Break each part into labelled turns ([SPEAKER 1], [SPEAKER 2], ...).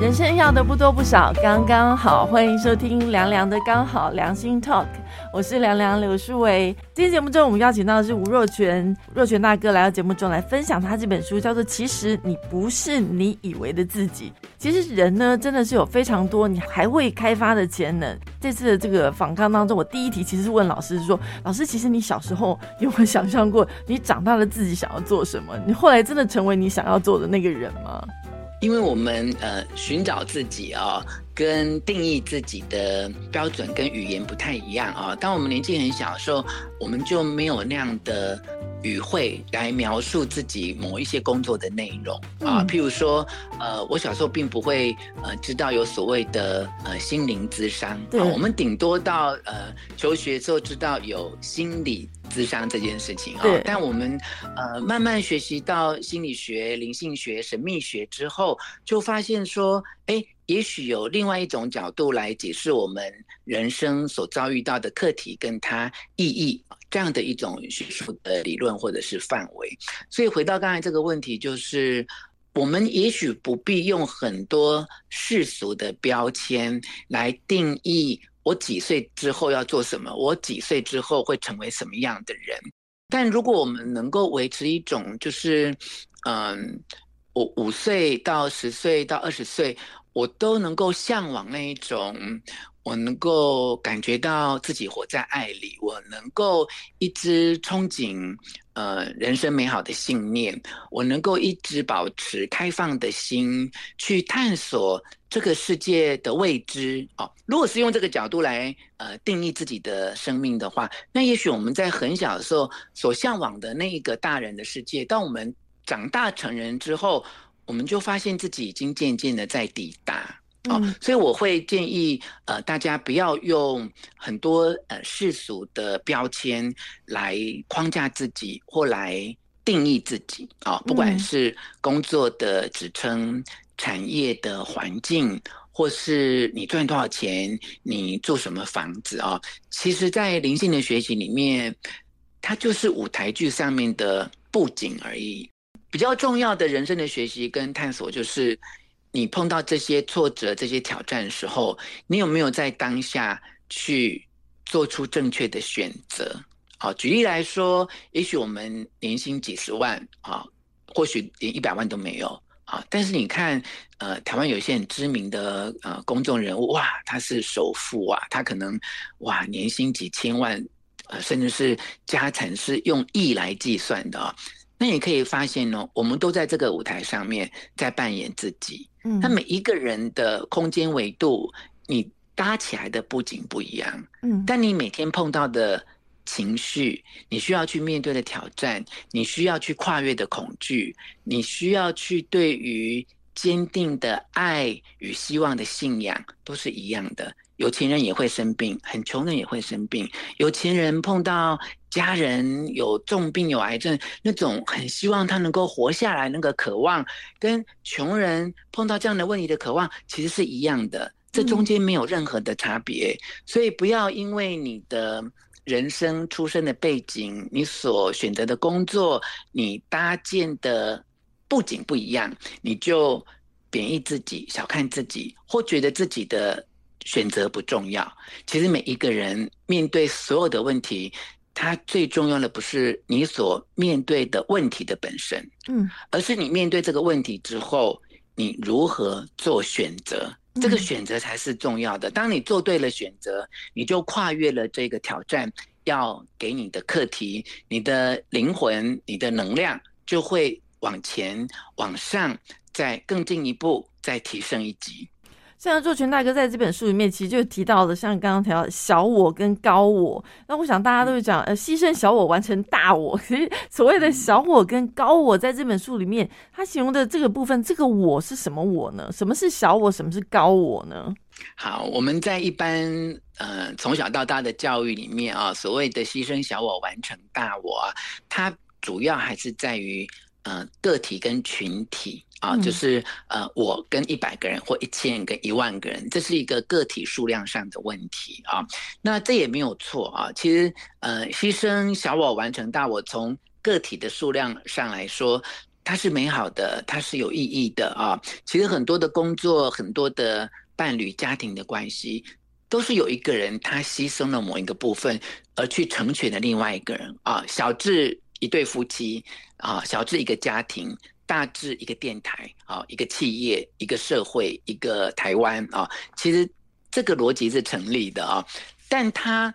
[SPEAKER 1] 人生要的不多不少，刚刚好。欢迎收听凉凉的刚好良心 Talk，我是凉凉刘淑维。今天节目中，我们邀请到的是吴若权，若权大哥来到节目中来分享他这本书，叫做《其实你不是你以为的自己》。其实人呢，真的是有非常多你还会开发的潜能。这次的这个访谈当中，我第一题其实是问老师说：“老师，其实你小时候有没有想象过，你长大了自己想要做什么？你后来真的成为你想要做的那个人吗？”
[SPEAKER 2] 因为我们呃寻找自己啊，跟定义自己的标准跟语言不太一样啊。当我们年纪很小的时候，我们就没有那样的语汇来描述自己某一些工作的内容啊。譬如说，呃，我小时候并不会呃知道有所谓的呃心灵咨商，我们顶多到呃求学之后知道有心理。智商这件事情啊，但我们呃慢慢学习到心理学、灵性学、神秘学之后，就发现说，哎，也许有另外一种角度来解释我们人生所遭遇到的课题跟它意义这样的一种学术的理论或者是范围。所以回到刚才这个问题，就是我们也许不必用很多世俗的标签来定义。我几岁之后要做什么？我几岁之后会成为什么样的人？但如果我们能够维持一种，就是，嗯，我五岁到十岁到二十岁，我都能够向往那一种。我能够感觉到自己活在爱里，我能够一直憧憬呃人生美好的信念，我能够一直保持开放的心去探索这个世界的未知。哦，如果是用这个角度来呃定义自己的生命的话，那也许我们在很小的时候所向往的那一个大人的世界，当我们长大成人之后，我们就发现自己已经渐渐的在抵达。哦，所以我会建议呃大家不要用很多呃世俗的标签来框架自己或来定义自己啊，不管是工作的职称、产业的环境，或是你赚多少钱、你住什么房子啊，其实，在灵性的学习里面，它就是舞台剧上面的布景而已。比较重要的人生的学习跟探索就是。你碰到这些挫折、这些挑战的时候，你有没有在当下去做出正确的选择？好，举例来说，也许我们年薪几十万啊，或许连一百万都没有啊，但是你看，呃，台湾有一些很知名的呃公众人物，哇，他是首富啊，他可能哇年薪几千万，呃，甚至是家产是用亿来计算的。那你可以发现呢，我们都在这个舞台上面在扮演自己。嗯，那每一个人的空间维度，你搭起来的布景不一样。嗯，但你每天碰到的情绪，你需要去面对的挑战，你需要去跨越的恐惧，你需要去对于坚定的爱与希望的信仰，都是一样的。有钱人也会生病，很穷人也会生病。有钱人碰到家人有重病、有癌症，那种很希望他能够活下来那个渴望，跟穷人碰到这样的问题的渴望，其实是一样的。这中间没有任何的差别。所以不要因为你的人生出生的背景、你所选择的工作、你搭建的布景不一样，你就贬义自己、小看自己，或觉得自己的。选择不重要，其实每一个人面对所有的问题，他最重要的不是你所面对的问题的本身，嗯，而是你面对这个问题之后，你如何做选择，这个选择才是重要的。当你做对了选择，你就跨越了这个挑战要给你的课题，你的灵魂、你的能量就会往前、往上，再更进一步，再提升一级。
[SPEAKER 1] 像做全大哥在这本书里面，其实就提到了，像刚刚提到小我跟高我。那我想大家都会讲，呃，牺牲小我完成大我。其实所谓的小我跟高我，在这本书里面，他形容的这个部分，这个我是什么我呢？什么是小我？什么是高我呢？
[SPEAKER 2] 好，我们在一般呃从小到大的教育里面啊，所谓的牺牲小我完成大我，它主要还是在于呃个体跟群体。啊，就是呃，我跟一百个人或一千人跟一万个人，这是一个个体数量上的问题啊。那这也没有错啊。其实呃，牺牲小我完成大我，从个体的数量上来说，它是美好的，它是有意义的啊。其实很多的工作，很多的伴侣家庭的关系，都是有一个人他牺牲了某一个部分，而去成全了另外一个人啊。小至一对夫妻啊，小至一个家庭。大致一个电台啊，一个企业，一个社会，一个台湾啊，其实这个逻辑是成立的啊。但他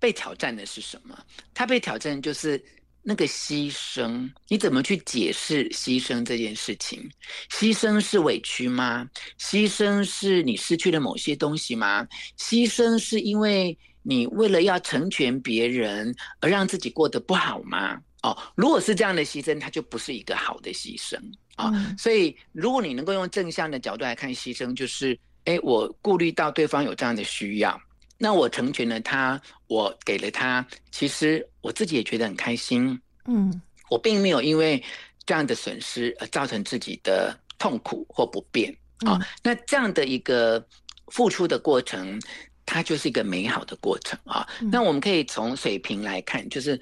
[SPEAKER 2] 被挑战的是什么？他被挑战就是那个牺牲，你怎么去解释牺牲这件事情？牺牲是委屈吗？牺牲是你失去了某些东西吗？牺牲是因为你为了要成全别人而让自己过得不好吗？哦，如果是这样的牺牲，它就不是一个好的牺牲啊。所以，如果你能够用正向的角度来看牺牲，就是，哎，我顾虑到对方有这样的需要，那我成全了他，我给了他，其实我自己也觉得很开心。嗯，我并没有因为这样的损失而造成自己的痛苦或不便啊。那这样的一个付出的过程，它就是一个美好的过程啊。那我们可以从水平来看，就是。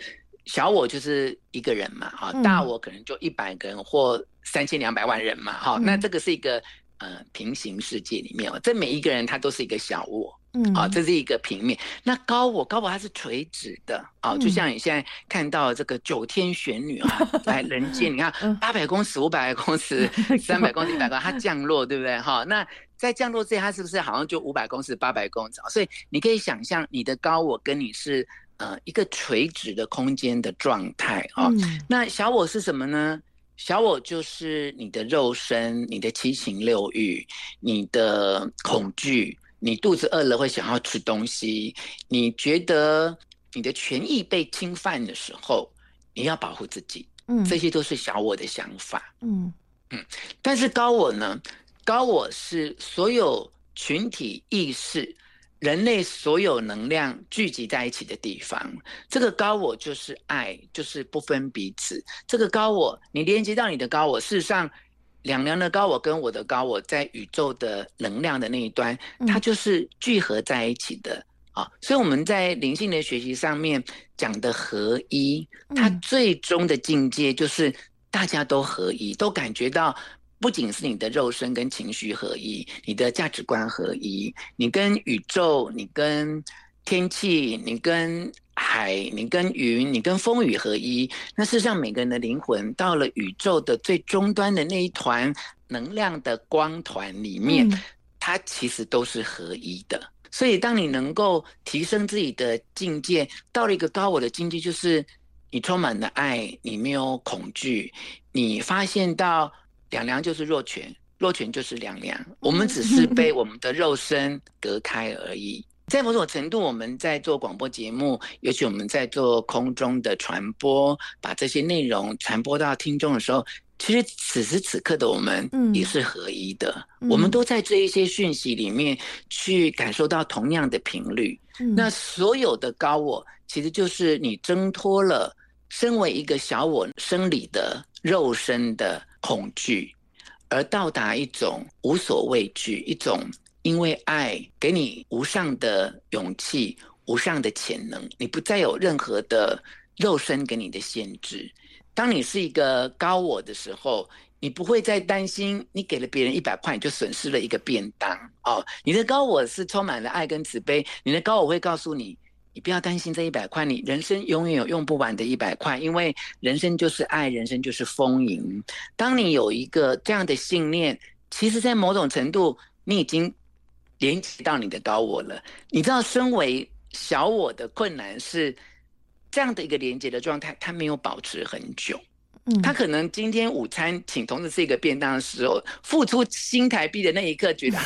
[SPEAKER 2] 小我就是一个人嘛，哈，大我可能就一百个人或三千两百万人嘛，哈，那这个是一个呃平行世界里面，这每一个人他都是一个小我，嗯，啊，这是一个平面。那高我，高我它是垂直的，啊，就像你现在看到这个九天玄女啊，来人间，你看八百公尺、五百公尺、三百公尺、一百公尺，它降落，对不对？哈，那在降落之前，它是不是好像就五百公尺、八百公尺？所以你可以想象，你的高我跟你是。呃，一个垂直的空间的状态啊。那小我是什么呢？小我就是你的肉身、你的七情六欲、你的恐惧，你肚子饿了会想要吃东西，你觉得你的权益被侵犯的时候，你要保护自己。嗯，这些都是小我的想法。嗯嗯，但是高我呢？高我是所有群体意识。人类所有能量聚集在一起的地方，这个高我就是爱，就是不分彼此。这个高我，你连接到你的高我，事实上，两两的高我跟我的高我在宇宙的能量的那一端，它就是聚合在一起的啊。所以我们在灵性的学习上面讲的合一，它最终的境界就是大家都合一，都感觉到。不仅是你的肉身跟情绪合一，你的价值观合一，你跟宇宙、你跟天气、你跟海、你跟云、你跟风雨合一。那事实上，每个人的灵魂到了宇宙的最终端的那一团能量的光团里面，它其实都是合一的。所以，当你能够提升自己的境界，到了一个高我的境界，就是你充满了爱，你没有恐惧，你发现到。两良就是弱权，弱权就是两良。我们只是被我们的肉身隔开而已。在某种程度，我们在做广播节目，尤其我们在做空中的传播，把这些内容传播到听众的时候，其实此时此刻的我们也是合一的。我们都在这一些讯息里面去感受到同样的频率。那所有的高我，其实就是你挣脱了身为一个小我生理的肉身的。恐惧，而到达一种无所畏惧，一种因为爱给你无上的勇气、无上的潜能，你不再有任何的肉身给你的限制。当你是一个高我的时候，你不会再担心你给了别人一百块，你就损失了一个便当哦。你的高我是充满了爱跟慈悲，你的高我会告诉你。你不要担心这一百块，你人生永远有用不完的一百块，因为人生就是爱，人生就是丰盈。当你有一个这样的信念，其实，在某种程度，你已经连接到你的高我了。你知道，身为小我的困难是这样的一个连接的状态，它没有保持很久。嗯，他可能今天午餐请同事吃一个便当的时候，付出新台币的那一刻，觉得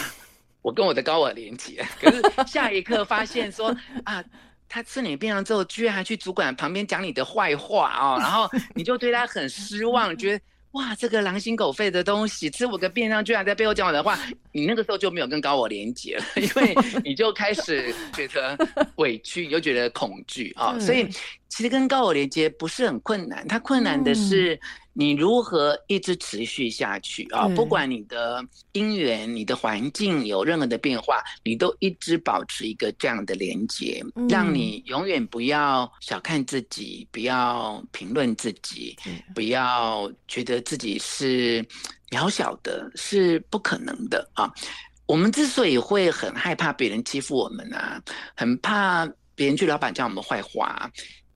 [SPEAKER 2] 我跟我的高我连接，可是下一刻发现说啊。他吃你便当之后，居然还去主管旁边讲你的坏话哦，然后你就对他很失望，觉得哇，这个狼心狗肺的东西吃我个便当，居然在背后讲我的话，你那个时候就没有跟高我连接了，因为你就开始觉得委屈，你就觉得恐惧啊，所以其实跟高我连接不是很困难，它困难的是你如何一直持续下去啊？不管你的因缘、你的环境有任何的变化，你都一直保持一个这样的连接，
[SPEAKER 1] 嗯
[SPEAKER 2] 让你永远不要小看自己，不要评论自己，不要觉得自己是渺小的，是不可能的啊。我们之所以会很害怕别人欺负我们啊，很怕别人去老板讲我们坏话啊，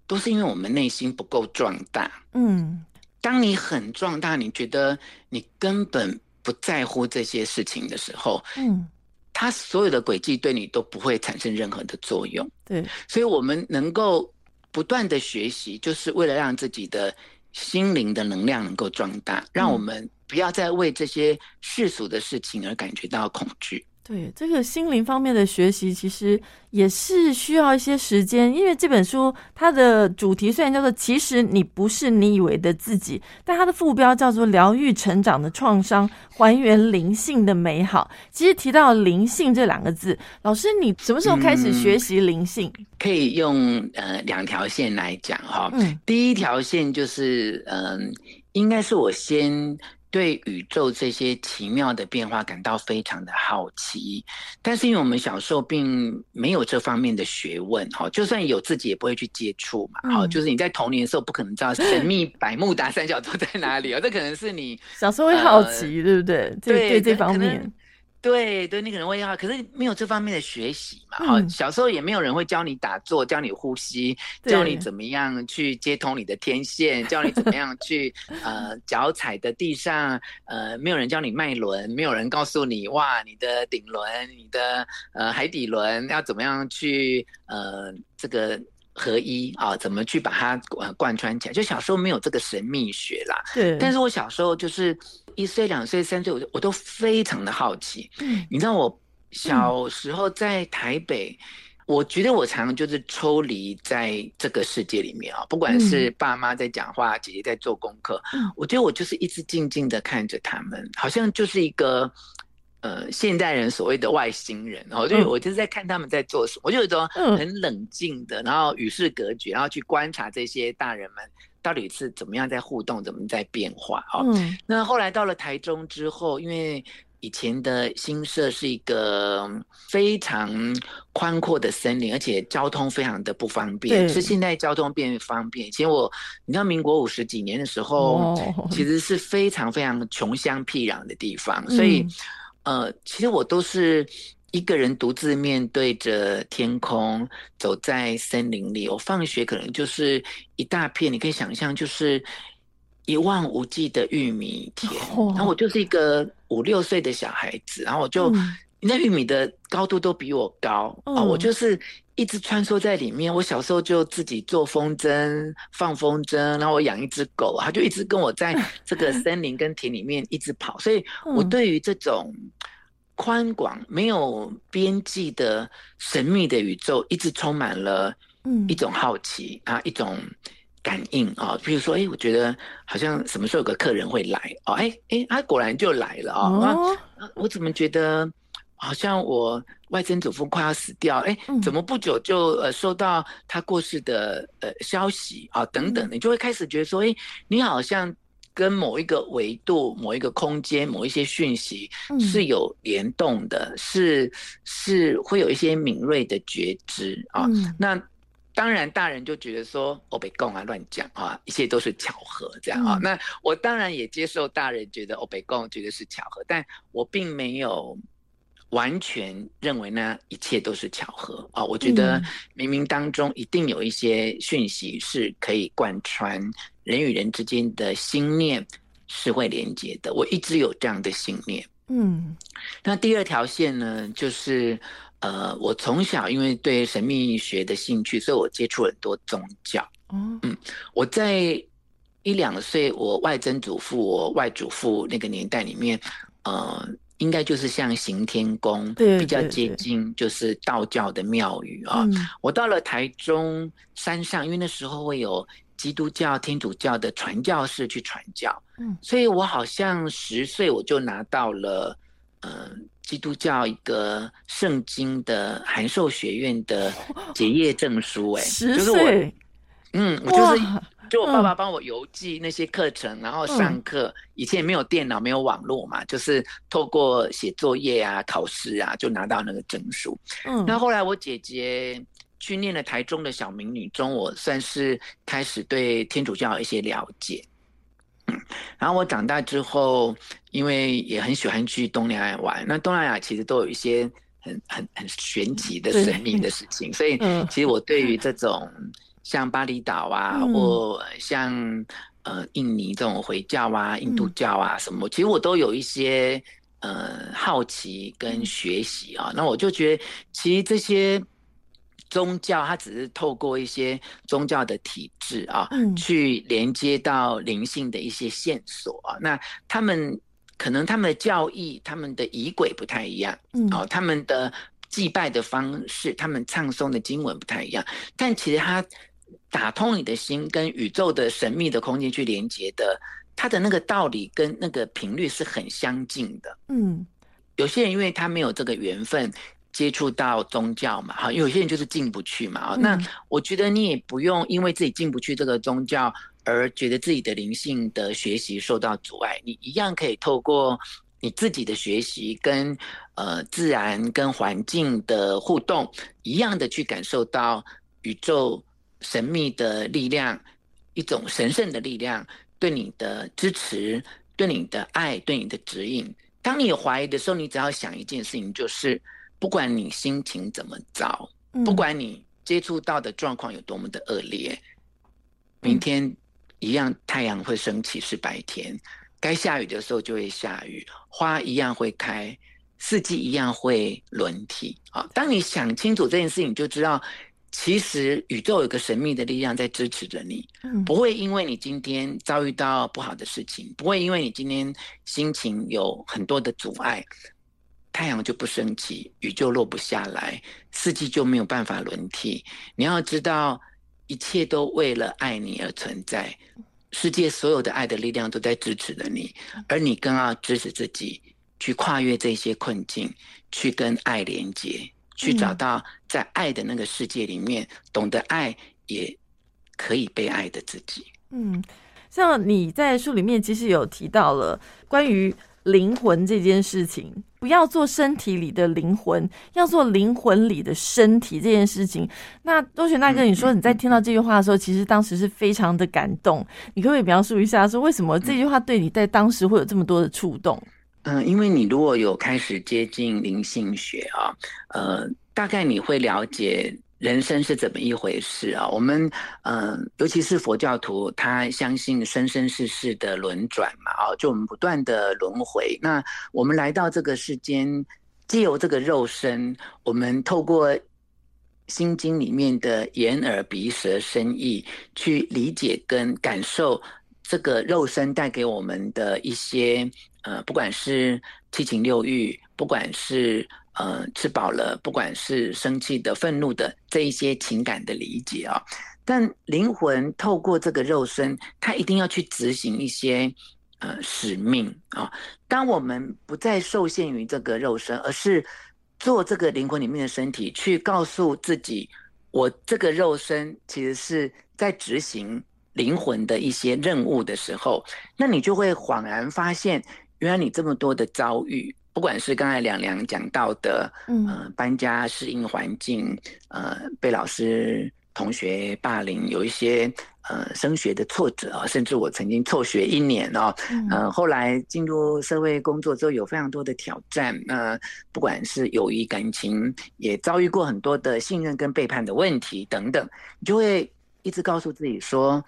[SPEAKER 2] 都是因为我们内心不够壮大。
[SPEAKER 1] 嗯，
[SPEAKER 2] 当你很壮大，你觉得你根本不在乎这些事情的时候，
[SPEAKER 1] 嗯，
[SPEAKER 2] 它所有的轨迹对你都不会产生任何的作用。
[SPEAKER 1] 对，
[SPEAKER 2] 所以，我们能够不断的学习，就是为了让自己的心灵的能量能够壮大，让我们不要再为这些世俗的事情而感觉到恐惧。
[SPEAKER 1] 对，这个心灵方面的学习，其实也是需要一些时间，因为这本书它的主题虽然叫做“其实你不是你以为的自己”，但它的副标叫做“疗愈成长的创伤，还原灵性的美好”。其实提到灵性这两个字，老师，你什么时候开始学习灵性？
[SPEAKER 2] 可以用呃两条线来讲哈、
[SPEAKER 1] 嗯
[SPEAKER 2] 第一条线就是嗯、应该是我先对宇宙这些奇妙的变化感到非常的好奇，但是因为我们小时候并没有这方面的学问哈，就算有自己也不会去接触嘛，好、
[SPEAKER 1] 嗯。
[SPEAKER 2] 就是你在童年的时候不可能知道神秘百慕达三角洲在哪里哦，这可能是你
[SPEAKER 1] 小时候会好奇，对不对？这
[SPEAKER 2] 对
[SPEAKER 1] 对这方面，
[SPEAKER 2] 对对，你可能会要，可是没有这方面的学习嘛。哈、
[SPEAKER 1] 嗯
[SPEAKER 2] 小时候也没有人会教你打坐，教你呼吸，教你怎么样去接通你的天线，教你怎么样去呃脚踩的地上，呃，没有人教你脉轮，没有人告诉你哇，你的顶轮、你的呃海底轮要怎么样去呃这个。合一啊，怎么去把它呃贯穿起来？就小时候没有这个神秘学啦，
[SPEAKER 1] 对，
[SPEAKER 2] 但是我小时候就是一岁、两岁、三岁，我就我都非常的好奇。
[SPEAKER 1] 嗯
[SPEAKER 2] 你知道我小时候在台北，我觉得我常常就是抽离在这个世界里面啊，不管是爸妈在讲话，姐姐在做功课，
[SPEAKER 1] 嗯
[SPEAKER 2] 我觉得我就是一直静静的看着他们，好像就是一个。呃，现代人所谓的外星人，然后就
[SPEAKER 1] 嗯
[SPEAKER 2] 我就是在看他们在做什么，我就有一种
[SPEAKER 1] 嗯
[SPEAKER 2] 很冷静的，然后与世隔绝，然后去观察这些大人们到底是怎么样在互动，怎么在变化哦。
[SPEAKER 1] 嗯
[SPEAKER 2] 那后来到了台中之后，因为以前的新社是一个非常宽阔的森林，而且交通非常的不方便，
[SPEAKER 1] 对
[SPEAKER 2] 是现在交通变方便。以前我，你知道民国五十几年的时候，
[SPEAKER 1] 哦
[SPEAKER 2] 其实是非常非常穷乡僻壤的地方，所以
[SPEAKER 1] 嗯，
[SPEAKER 2] 呃，其实我都是。一个人独自面对着天空，走在森林里。我放学可能就是一大片，你可以想象，就是一望无际的玉米田。
[SPEAKER 1] 哇
[SPEAKER 2] 然后我就是一个五六岁的小孩子，然后我就、
[SPEAKER 1] 嗯
[SPEAKER 2] 那玉米的高度都比我高、哦，我
[SPEAKER 1] 嗯
[SPEAKER 2] 就是一直穿梭在里面。我小时候就自己做风筝、放风筝，然后我养一只狗，它就一直跟我在 这个森林跟田里面一直跑，所以我
[SPEAKER 1] 嗯
[SPEAKER 2] 对于这种。宽广、没有边际的神秘的宇宙，一直充满了
[SPEAKER 1] 嗯
[SPEAKER 2] 一种好奇啊，一种感应啊。比如说，哎，我觉得好像什么时候有个客人会来哦，哎哎，他果然就来了啊我怎么觉得好像我外曾祖父快要死掉？哎
[SPEAKER 1] 嗯，
[SPEAKER 2] 怎么不久就呃收到他过世的呃消息啊？等等，
[SPEAKER 1] 嗯
[SPEAKER 2] 你就会开始觉得说，哎，你好像跟某一个维度、某一个空间、某一些讯息
[SPEAKER 1] 嗯
[SPEAKER 2] 是有联动的，是是会有一些敏锐的觉知啊。
[SPEAKER 1] 嗯
[SPEAKER 2] 那当然，大人就觉得说我被供啊，乱讲啊，一切都是巧合这样啊。
[SPEAKER 1] 嗯
[SPEAKER 2] 那我当然也接受大人觉得我被供觉得是巧合，但我并没有完全认为呢一切都是巧合啊。我觉得
[SPEAKER 1] 嗯
[SPEAKER 2] 冥冥当中一定有一些讯息是可以贯穿人与人之间的心念是会连接的。我一直有这样的信念。
[SPEAKER 1] 嗯
[SPEAKER 2] 那第二条线呢，就是呃，我从小因为对神秘学的兴趣，所以我接触很多宗教。
[SPEAKER 1] 哦嗯
[SPEAKER 2] 我在一两岁，我外曾祖父、我外祖父那个年代里面，呃，应该就是像行天宫，
[SPEAKER 1] 对
[SPEAKER 2] 比较接近就是道教的庙宇啊。
[SPEAKER 1] 嗯。
[SPEAKER 2] 我到了台中山上，因为那时候会有基督教、天主教的传教士去传教，
[SPEAKER 1] 嗯。
[SPEAKER 2] 所以我好像十岁我就拿到了，呃，基督教一个圣经的函授学院的 结业证书、哎，
[SPEAKER 1] 十
[SPEAKER 2] 就是我，
[SPEAKER 1] 岁，
[SPEAKER 2] 嗯，我就是
[SPEAKER 1] 哇
[SPEAKER 2] 就我爸爸帮我邮寄那些课程，然后上课。以前没有电脑，没有网络嘛，就是透过写作业啊、考试啊，就拿到那个证书。嗯，那后来我姐姐去念了台中的小明女中，我算是开始对天主教有一些了解。嗯，然后我长大之后，因为也很喜欢去东南亚玩，那东南亚其实都有一些很很很玄奇的神秘的事情，所以其实我对于这种。像巴厘岛啊，或像呃印尼这种回教啊、印度教啊什么，其实我都有一些呃好奇跟学习啊。那我就觉得，其实这些宗教它只是透过一些宗教的体制啊，去连接到灵性的一些线索啊。那他们可能他们的教义、他们的仪轨不太一样，哦，他们的祭拜的方式、他们唱诵的经文不太一样，但其实他。打通你的心，跟宇宙的神秘的空间去连接的，它的那个道理跟那个频率是很相近的。嗯，有些人因为他没有这个缘分接触到宗教嘛，哈，有些人就是进不去嘛。那我觉得你也不用因为自己进不去这个宗教而觉得自己的灵性的学习受到阻碍，你一样可以透过你自己的学习跟呃自然跟环境的互动，一样的去感受到宇宙。神秘的力量，一种神圣的力量，对你的支持，对你的爱，对你的指引。当你有怀疑的时候，你只要想一件事情，就是不管你心情怎么糟，不管你接触到的状况有多么的恶劣，明天一样太阳会升起是白天，该下雨的时候就会下雨，花一样会开，四季一样会轮替。啊，当你想清楚这件事情，就知道。其实宇宙有个神秘的力量在支持着你，不会因为你今天遭遇到不好的事情，不会因为你今天心情有很多的阻碍，太阳就不升起，雨就落不下来，四季就没有办法轮替。你要知道，一切都为了爱你而存在，世界所有的爱的力量都在支持着你，而你更要支持自己，去跨越这些困境，去跟爱连接。去找到在爱的那个世界里面，懂得爱也可以被爱的自己。
[SPEAKER 1] 嗯，像你在书里面其实有提到了关于灵魂这件事情，不要做身体里的灵魂，要做灵魂里的身体这件事情。那周璇大哥，你说你在听到这句话的时候，其实当时是非常的感动。你可不可以描述一下，说为什么这句话对你在当时会有这么多的触动？
[SPEAKER 2] 嗯，嗯因为你如果有开始接近灵性学啊，呃，大概你会了解人生是怎么一回事啊。我们嗯，尤其是佛教徒，他相信生生世世的轮转嘛，啊，就我们不断的轮回。那我们来到这个世间，借由这个肉身，我们透过心经里面的眼耳鼻舌身意，去理解跟感受这个肉身带给我们的一些。呃，不管是七情六欲，不管是呃吃饱了，不管是生气的、愤怒的这一些情感的理解啊，但灵魂透过这个肉身，它一定要去执行一些呃使命啊。当我们不再受限于这个肉身，而是做这个灵魂里面的身体，去告诉自己，我这个肉身其实是在执行灵魂的一些任务的时候，那你就会恍然发现。原来你这么多的遭遇，不管是刚才两两讲到的，嗯，搬家适应环境，呃，被老师同学霸凌，有一些呃升学的挫折啊，甚至我曾经辍学一年哦，嗯，后来进入社会工作之后，有非常多的挑战，呃，不管是友谊感情，也遭遇过很多的信任跟背叛的问题等等，你就会一直告诉自己说，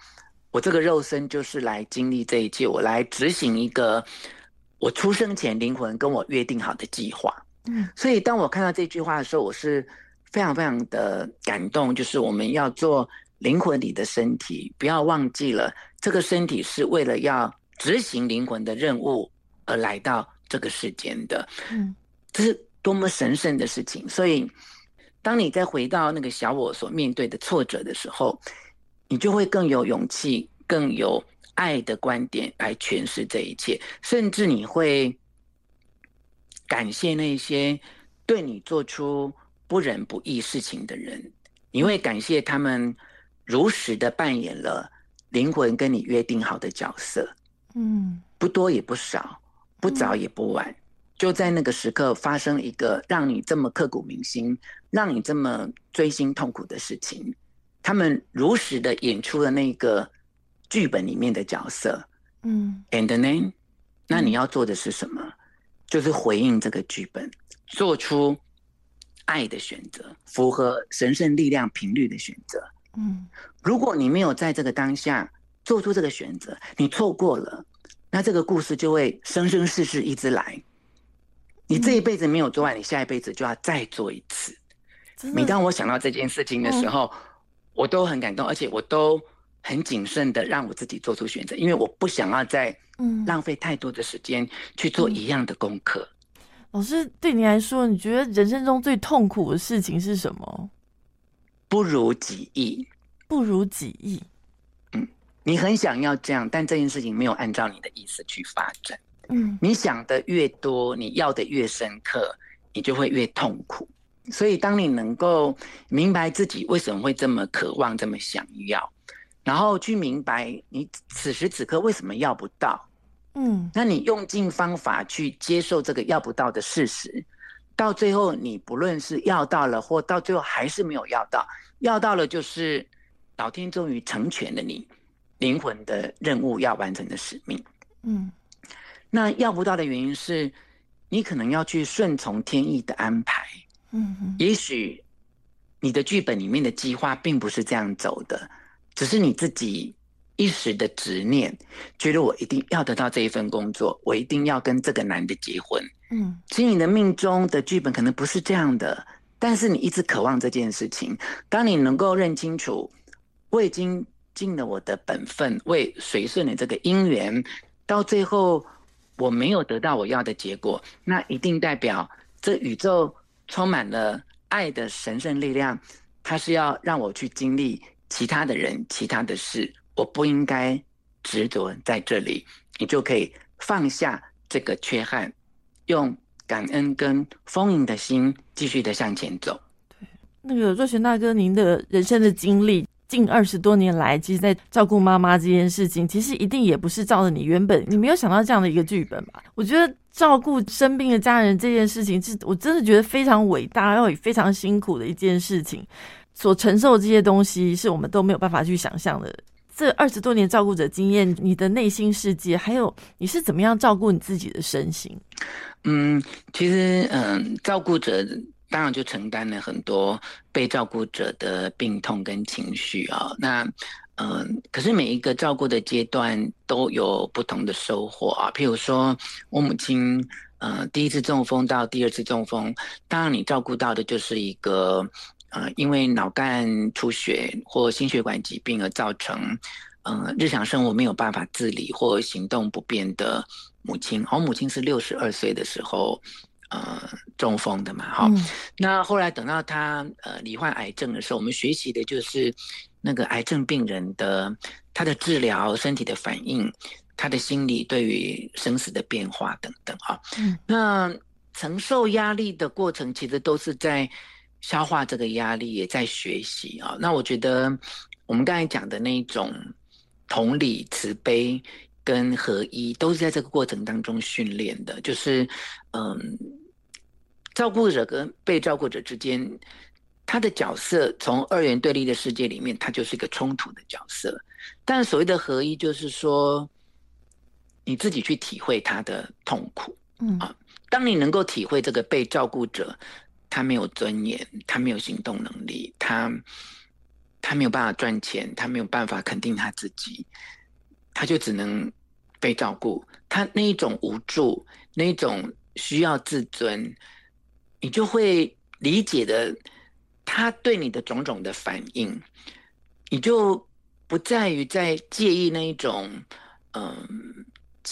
[SPEAKER 2] 我这个肉身就是来经历这一切，我来执行一个。我出生前灵魂跟我约定好的计划，嗯，所以当我看到这句话的时候，我是非常非常的感动。就是我们要做灵魂里的身体，不要忘记了这个身体是为了要执行灵魂的任务而来到这个世间的，嗯，这是多么神圣的事情。所以，当你再回到那个小我所面对的挫折的时候，你就会更有勇气，更有。爱的观点来诠释这一切，甚至你会感谢那些对你做出不仁不义事情的人，你会感谢他们如实的扮演了灵魂跟你约定好的角色，
[SPEAKER 1] 嗯
[SPEAKER 2] 不多也不少，不早也不晚，就在那个时刻发生一个让你这么刻骨铭心、让你这么锥心痛苦的事情。他们如实的演出了那个剧本里面的角色
[SPEAKER 1] 嗯
[SPEAKER 2] ，and then，那你要做的是什么？就是回应这个剧本，做出爱的选择，符合神圣力量频率的选择。
[SPEAKER 1] 嗯
[SPEAKER 2] 如果你没有在这个当下做出这个选择，你错过了，那这个故事就会生生世世一直来。你这一辈子没有做完，你下一辈子就要再做一次。每当我想到这件事情的时候，我都很感动，而且我都很谨慎的让我自己做出选择，因为我不想要再
[SPEAKER 1] 嗯
[SPEAKER 2] 浪费太多的时间去做一样的功课。
[SPEAKER 1] 老师对你来说，你觉得人生中最痛苦的事情是什么？
[SPEAKER 2] 不如己意。
[SPEAKER 1] 不如己意。
[SPEAKER 2] 嗯你很想要这样，但这件事情没有按照你的意思去发展。
[SPEAKER 1] 嗯
[SPEAKER 2] 你想的越多，你要的越深刻，你就会越痛苦。所以，当你能够明白自己为什么会这么渴望、这么想要，然后去明白你此时此刻为什么要不到，
[SPEAKER 1] 嗯
[SPEAKER 2] 那你用尽方法去接受这个要不到的事实，到最后你不论是要到了，或到最后还是没有要到，要到了就是老天终于成全了你灵魂的任务要完成的使命。
[SPEAKER 1] 嗯
[SPEAKER 2] 那要不到的原因是，你可能要去顺从天意的安排。
[SPEAKER 1] 嗯嗯
[SPEAKER 2] 也许你的剧本里面的计划并不是这样走的，只是你自己一时的执念，觉得我一定要得到这一份工作，我一定要跟这个男的结婚。
[SPEAKER 1] 嗯
[SPEAKER 2] 其实你的命中的剧本可能不是这样的，但是你一直渴望这件事情。当你能够认清楚，我已经尽了我的本分，为随顺了这个姻缘，到最后我没有得到我要的结果，那一定代表这宇宙充满了爱的神圣力量，它是要让我去经历其他的人、其他的事，我不应该执着在这里，你就可以放下这个缺憾，用感恩跟丰盈的心继续的向前走。
[SPEAKER 1] 对那个若璇大哥，您的人生的经历，近二十多年来，其实在照顾妈妈这件事情，其实一定也不是照着你原本你没有想到这样的一个剧本吧？我觉得照顾生病的家人这件事情，是我真的觉得非常伟大，然后也非常辛苦的一件事情。所承受这些东西，是我们都没有办法去想象的。这二十多年照顾者经验，你的内心世界，还有你是怎么样照顾你自己的身心？
[SPEAKER 2] 嗯，其实嗯，照顾者当然就承担了很多被照顾者的病痛跟情绪啊、那嗯，可是每一个照顾的阶段都有不同的收获啊。譬如说我母亲，呃，第一次中风到第二次中风，当然你照顾到的就是一个。呃，因为脑干出血或心血管疾病而造成，呃，日常生活没有办法自理或行动不便的母亲。我母亲是六十二岁的时候，呃，中风的嘛，哈、
[SPEAKER 1] 嗯
[SPEAKER 2] 那后来等到她呃罹患癌症的时候，我们学习的就是那个癌症病人的他的治疗、身体的反应、他的心理对于生死的变化等等啊。
[SPEAKER 1] 嗯
[SPEAKER 2] 那承受压力的过程，其实都是在消化这个压力，也在学习啊。那我觉得我们刚才讲的那一种同理、慈悲跟合一，都是在这个过程当中训练的。就是嗯，照顾者跟被照顾者之间，他的角色从二元对立的世界里面，他就是一个冲突的角色。但所谓的合一，就是说你自己去体会他的痛苦。
[SPEAKER 1] 嗯
[SPEAKER 2] 啊当你能够体会这个被照顾者，他没有尊严，他没有行动能力，他他没有办法赚钱，他没有办法肯定他自己，他就只能被照顾。他那一种无助，那一种需要自尊，你就会理解的他对你的种种的反应，你就不在于在介意那一种嗯。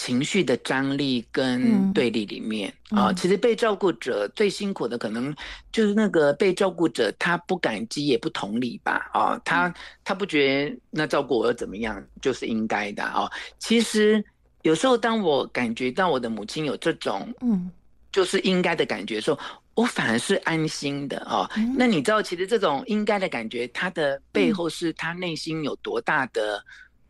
[SPEAKER 2] 情绪的张力跟
[SPEAKER 1] 嗯。
[SPEAKER 2] 对立里面、啊，
[SPEAKER 1] 嗯
[SPEAKER 2] 其实被照顾者最辛苦的可能就是那个被照顾者，他不感激也不同理吧，啊，他他不觉得那照顾我又怎么样，就是应该的。啊。其实有时候当我感觉到我的母亲有这种
[SPEAKER 1] 嗯。
[SPEAKER 2] 就是应该的感觉的时候，我反而是安心的。啊。
[SPEAKER 1] 嗯。
[SPEAKER 2] 那你知道，其实这种应该的感觉，它的背后是他内心有多大的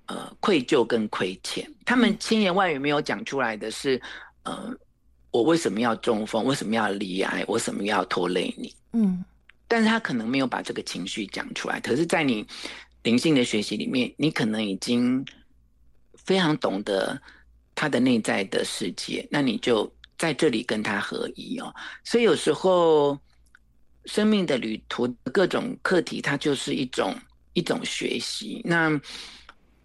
[SPEAKER 2] 呃愧疚跟亏欠。他们千言万语没有讲出来的是，呃，我为什么要中风？为什么要离癌？为什么要拖累你？嗯，但是他可能没有把这个情绪讲出来。可是，在你灵性的学习里面，你可能已经非常懂得他的内在的世界，那你就在这里跟他合一哦。所以有时候。生命的旅途，各种课题，它就是一种一种学习。那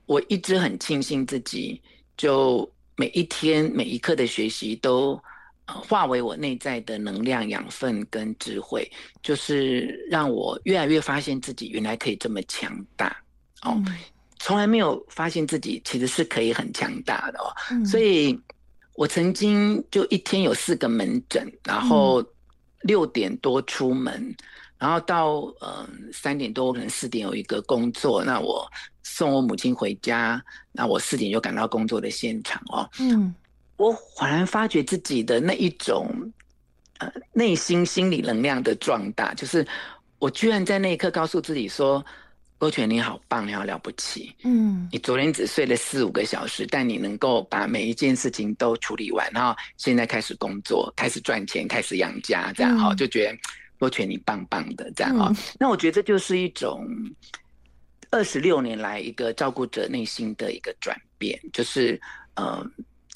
[SPEAKER 2] 我一直很庆幸自己，就每一天每一刻的学习，都化为我内在的能量、养分跟智慧，就是让我越来越发现自己原来可以这么强大哦。从来没有发现自己其实是可以很强大的哦。所以我曾经就一天有四个门诊，然后。六点多出门，然后到嗯三点多，我可能四点有一个工作，那我送我母亲回家，那我四点就赶到工作的现场哦。嗯，我恍然发觉自己的那一种呃内心心理能量的壮大，就是我居然在那一刻告诉自己说。郭全，你好棒，你好了不起。嗯，你昨天只睡了四五个小时，但你能够把每一件事情都处理完，然后现在开始工作，开始赚钱，开始养家，这样哈，就觉得周全你棒棒的这样哈。那我觉得这就是一种二十六年来一个照顾者内心的一个转变，就是呃，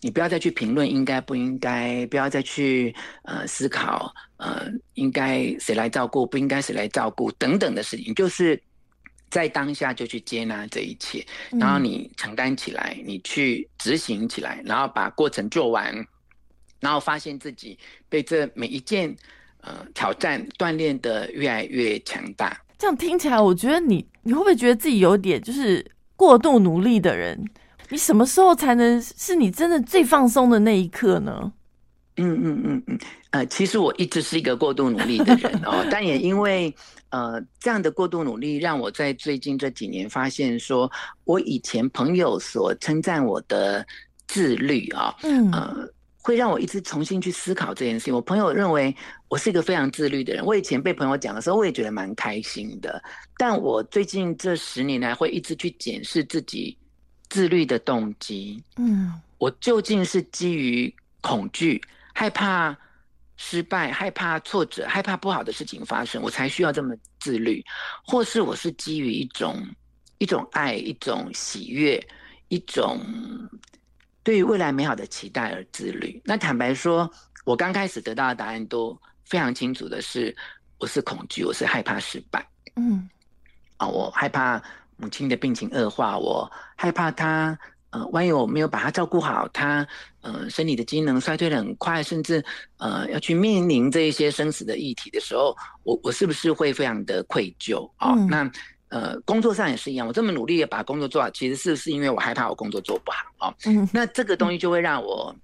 [SPEAKER 2] 你不要再去评论应该不应该，不要再去呃思考呃应该谁来照顾，不应该谁来照顾等等的事情，就是。在当下就去接纳这一切，然后你承担起来，你去执行起来，然后把过程做完，然后发现自己被这每一件呃挑战锻炼的越来越强大。
[SPEAKER 1] 这样听起来，我觉得你你会不会觉得自己有点就是过度努力的人？你什么时候才能是你真的最放松的那一刻呢？
[SPEAKER 2] 嗯嗯嗯嗯，呃，其实我一直是一个过度努力的人哦，但也因为。呃，这样的过度努力让我在最近这几年发现，说我以前朋友所称赞我的自律啊，嗯，呃，会让我一直重新去思考这件事情。我朋友认为我是一个非常自律的人，我以前被朋友讲的时候，我也觉得蛮开心的。但我最近这十年来，会一直去检视自己自律的动机。嗯，我究竟是基于恐惧、害怕？失败、害怕挫折、害怕不好的事情发生，我才需要这么自律；或是我是基于一种一种爱、一种喜悦、一种对于未来美好的期待而自律。那坦白说，我刚开始得到的答案都非常清楚的是，我是恐惧，我是害怕失败。嗯，啊，我害怕母亲的病情恶化，我害怕她。呃，万一我没有把她照顾好，她呃身体的机能衰退的很快，甚至呃要去面临这一些生死的议题的时候，我我是不是会非常的愧疚啊？那呃工作上也是一样，我这么努力的把工作做好，其实是是因为我害怕我工作做不好啊。那这个东西就会让我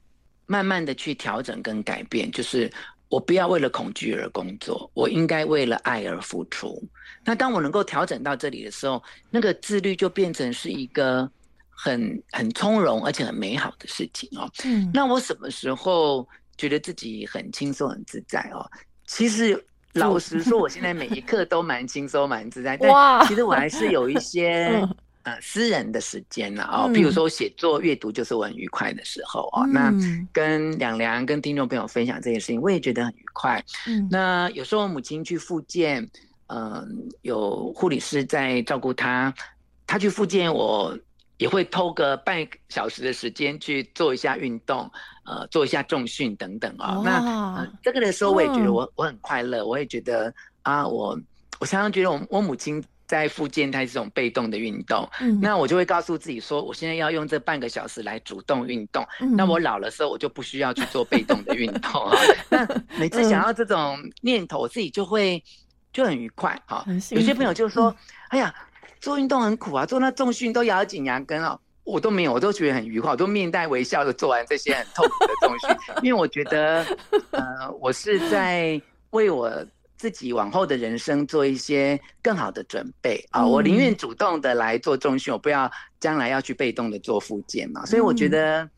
[SPEAKER 2] 慢慢的去调整跟改变，就是我不要为了恐惧而工作，我应该为了爱而付出。那当我能够调整到这里的时候，那个自律就变成是一个。很很从容，而且很美好的事情哦。嗯，那我什么时候觉得自己很轻松、很自在哦？其实老实说，我现在每一刻都蛮轻松、蛮自在。但其实我还是有一些 呃私人的时间呢哦，比如说写作、阅读，就是我很愉快的时候哦。那跟两良、跟听众朋友分享这件事情，我也觉得很愉快。嗯，那有时候母亲去复健，嗯，有护理师在照顾她，她去复健我。也会偷个半小时的时间去做一下运动，呃，做一下重训等等啊。那这个的时候，我也觉得我我很快乐，我也觉得啊，我我常常觉得我我母亲在复健，它是这种被动的运动。那我就会告诉自己说，我现在要用这半个小时来主动运动。那我老的时候，我就不需要去做被动的运动啊。那 每次想到这种念头，我自己就会就很愉快啊。有些朋友就说：“哎呀。”做运动很苦啊，做那重训都咬紧牙根哦，我都没有，我都觉得很愉快，我都面带微笑的做完这些很痛苦的东西，因为我觉得，呃，我是在为我自己往后的人生做一些更好的准备。啊，我宁愿主动的来做中训，我不要将来要去被动的做复健嘛，所以我觉得，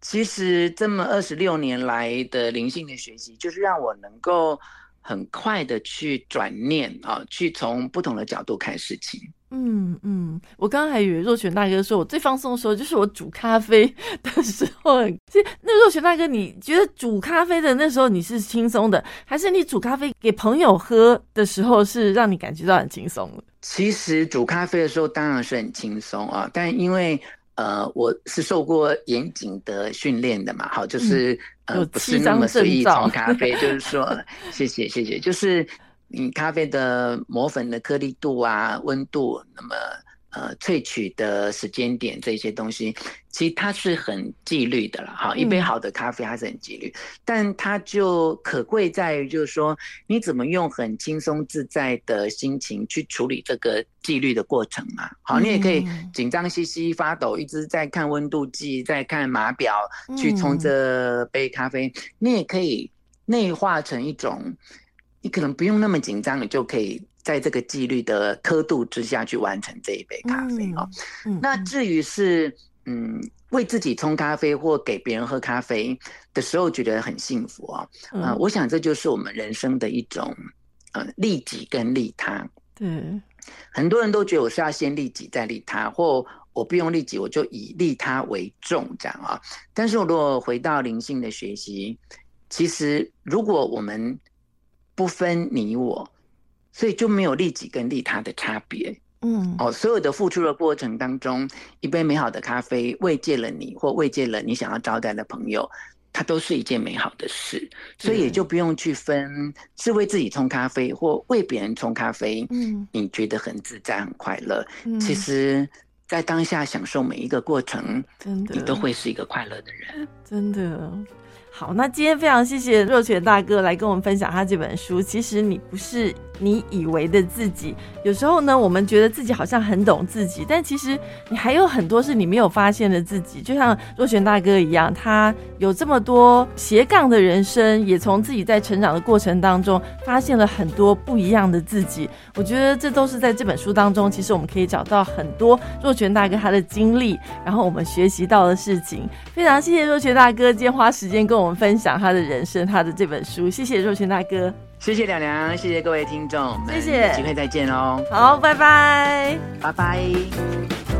[SPEAKER 2] 其实这么二十六年来的灵性的学习，就是让我能够很快的去转念啊，去从不同的角度看事情。
[SPEAKER 1] 嗯嗯，我刚刚还以为若泉大哥说我最放松的时候就是我煮咖啡的时候。其实那若泉大哥，你觉得煮咖啡的那时候你是轻松的，还是你煮咖啡给朋友喝的时候是让你感觉到很轻松的？
[SPEAKER 2] 其实煮咖啡的时候当然是很轻松啊，但因为呃我是受过严谨的训练的嘛，好，就是呃不是那么随意冲咖啡，就是说谢谢谢谢，就是。你咖啡的磨粉的颗粒度啊，温度，那么呃萃取的时间点这些东西，其实它是很纪律的了哈。一杯好的咖啡它是很纪律，但它就可贵在于就是说，你怎么用很轻松自在的心情去处理这个纪律的过程嘛？好，你也可以紧张兮兮发抖，一直在看温度计，在看码表去冲这杯咖啡，你也可以内化成一种。你可能不用那么紧张，你就可以在这个纪律的刻度之下去完成这一杯咖啡哦。那至于是嗯为自己冲咖啡或给别人喝咖啡的时候觉得很幸福哦，啊，我想这就是我们人生的一种呃利己跟利他。
[SPEAKER 1] 对，
[SPEAKER 2] 很多人都觉得我是要先利己再利他，或我不用利己，我就以利他为重这样啊。但是我如果回到灵性的学习，其实如果我们不分你我，所以就没有利己跟利他的差别。嗯，哦，所有的付出的过程当中，一杯美好的咖啡慰藉了你，或慰藉了你想要招待的朋友，它都是一件美好的事。所以也就不用去分是为自己冲咖啡或为别人冲咖啡。嗯，你觉得很自在很快乐。嗯，其实，在当下享受每一个过程，真的，你都会是一个快乐的人。
[SPEAKER 1] 真的。好，那今天非常谢谢若泉大哥来跟我们分享他这本书。其实你不是你以为的自己。有时候呢，我们觉得自己好像很懂自己，但其实你还有很多是你没有发现的自己。就像若泉大哥一样，他有这么多斜杠的人生，也从自己在成长的过程当中发现了很多不一样的自己。我觉得这都是在这本书当中，其实我们可以找到很多若泉大哥他的经历，然后我们学习到的事情。非常谢谢若泉大哥今天花时间跟我。们分享他的人生，他的这本书。谢谢若泉大哥，
[SPEAKER 2] 谢谢凉凉，谢谢各位听众，
[SPEAKER 1] 谢谢，
[SPEAKER 2] 机会再见喽。
[SPEAKER 1] 好，拜拜，
[SPEAKER 2] 拜拜。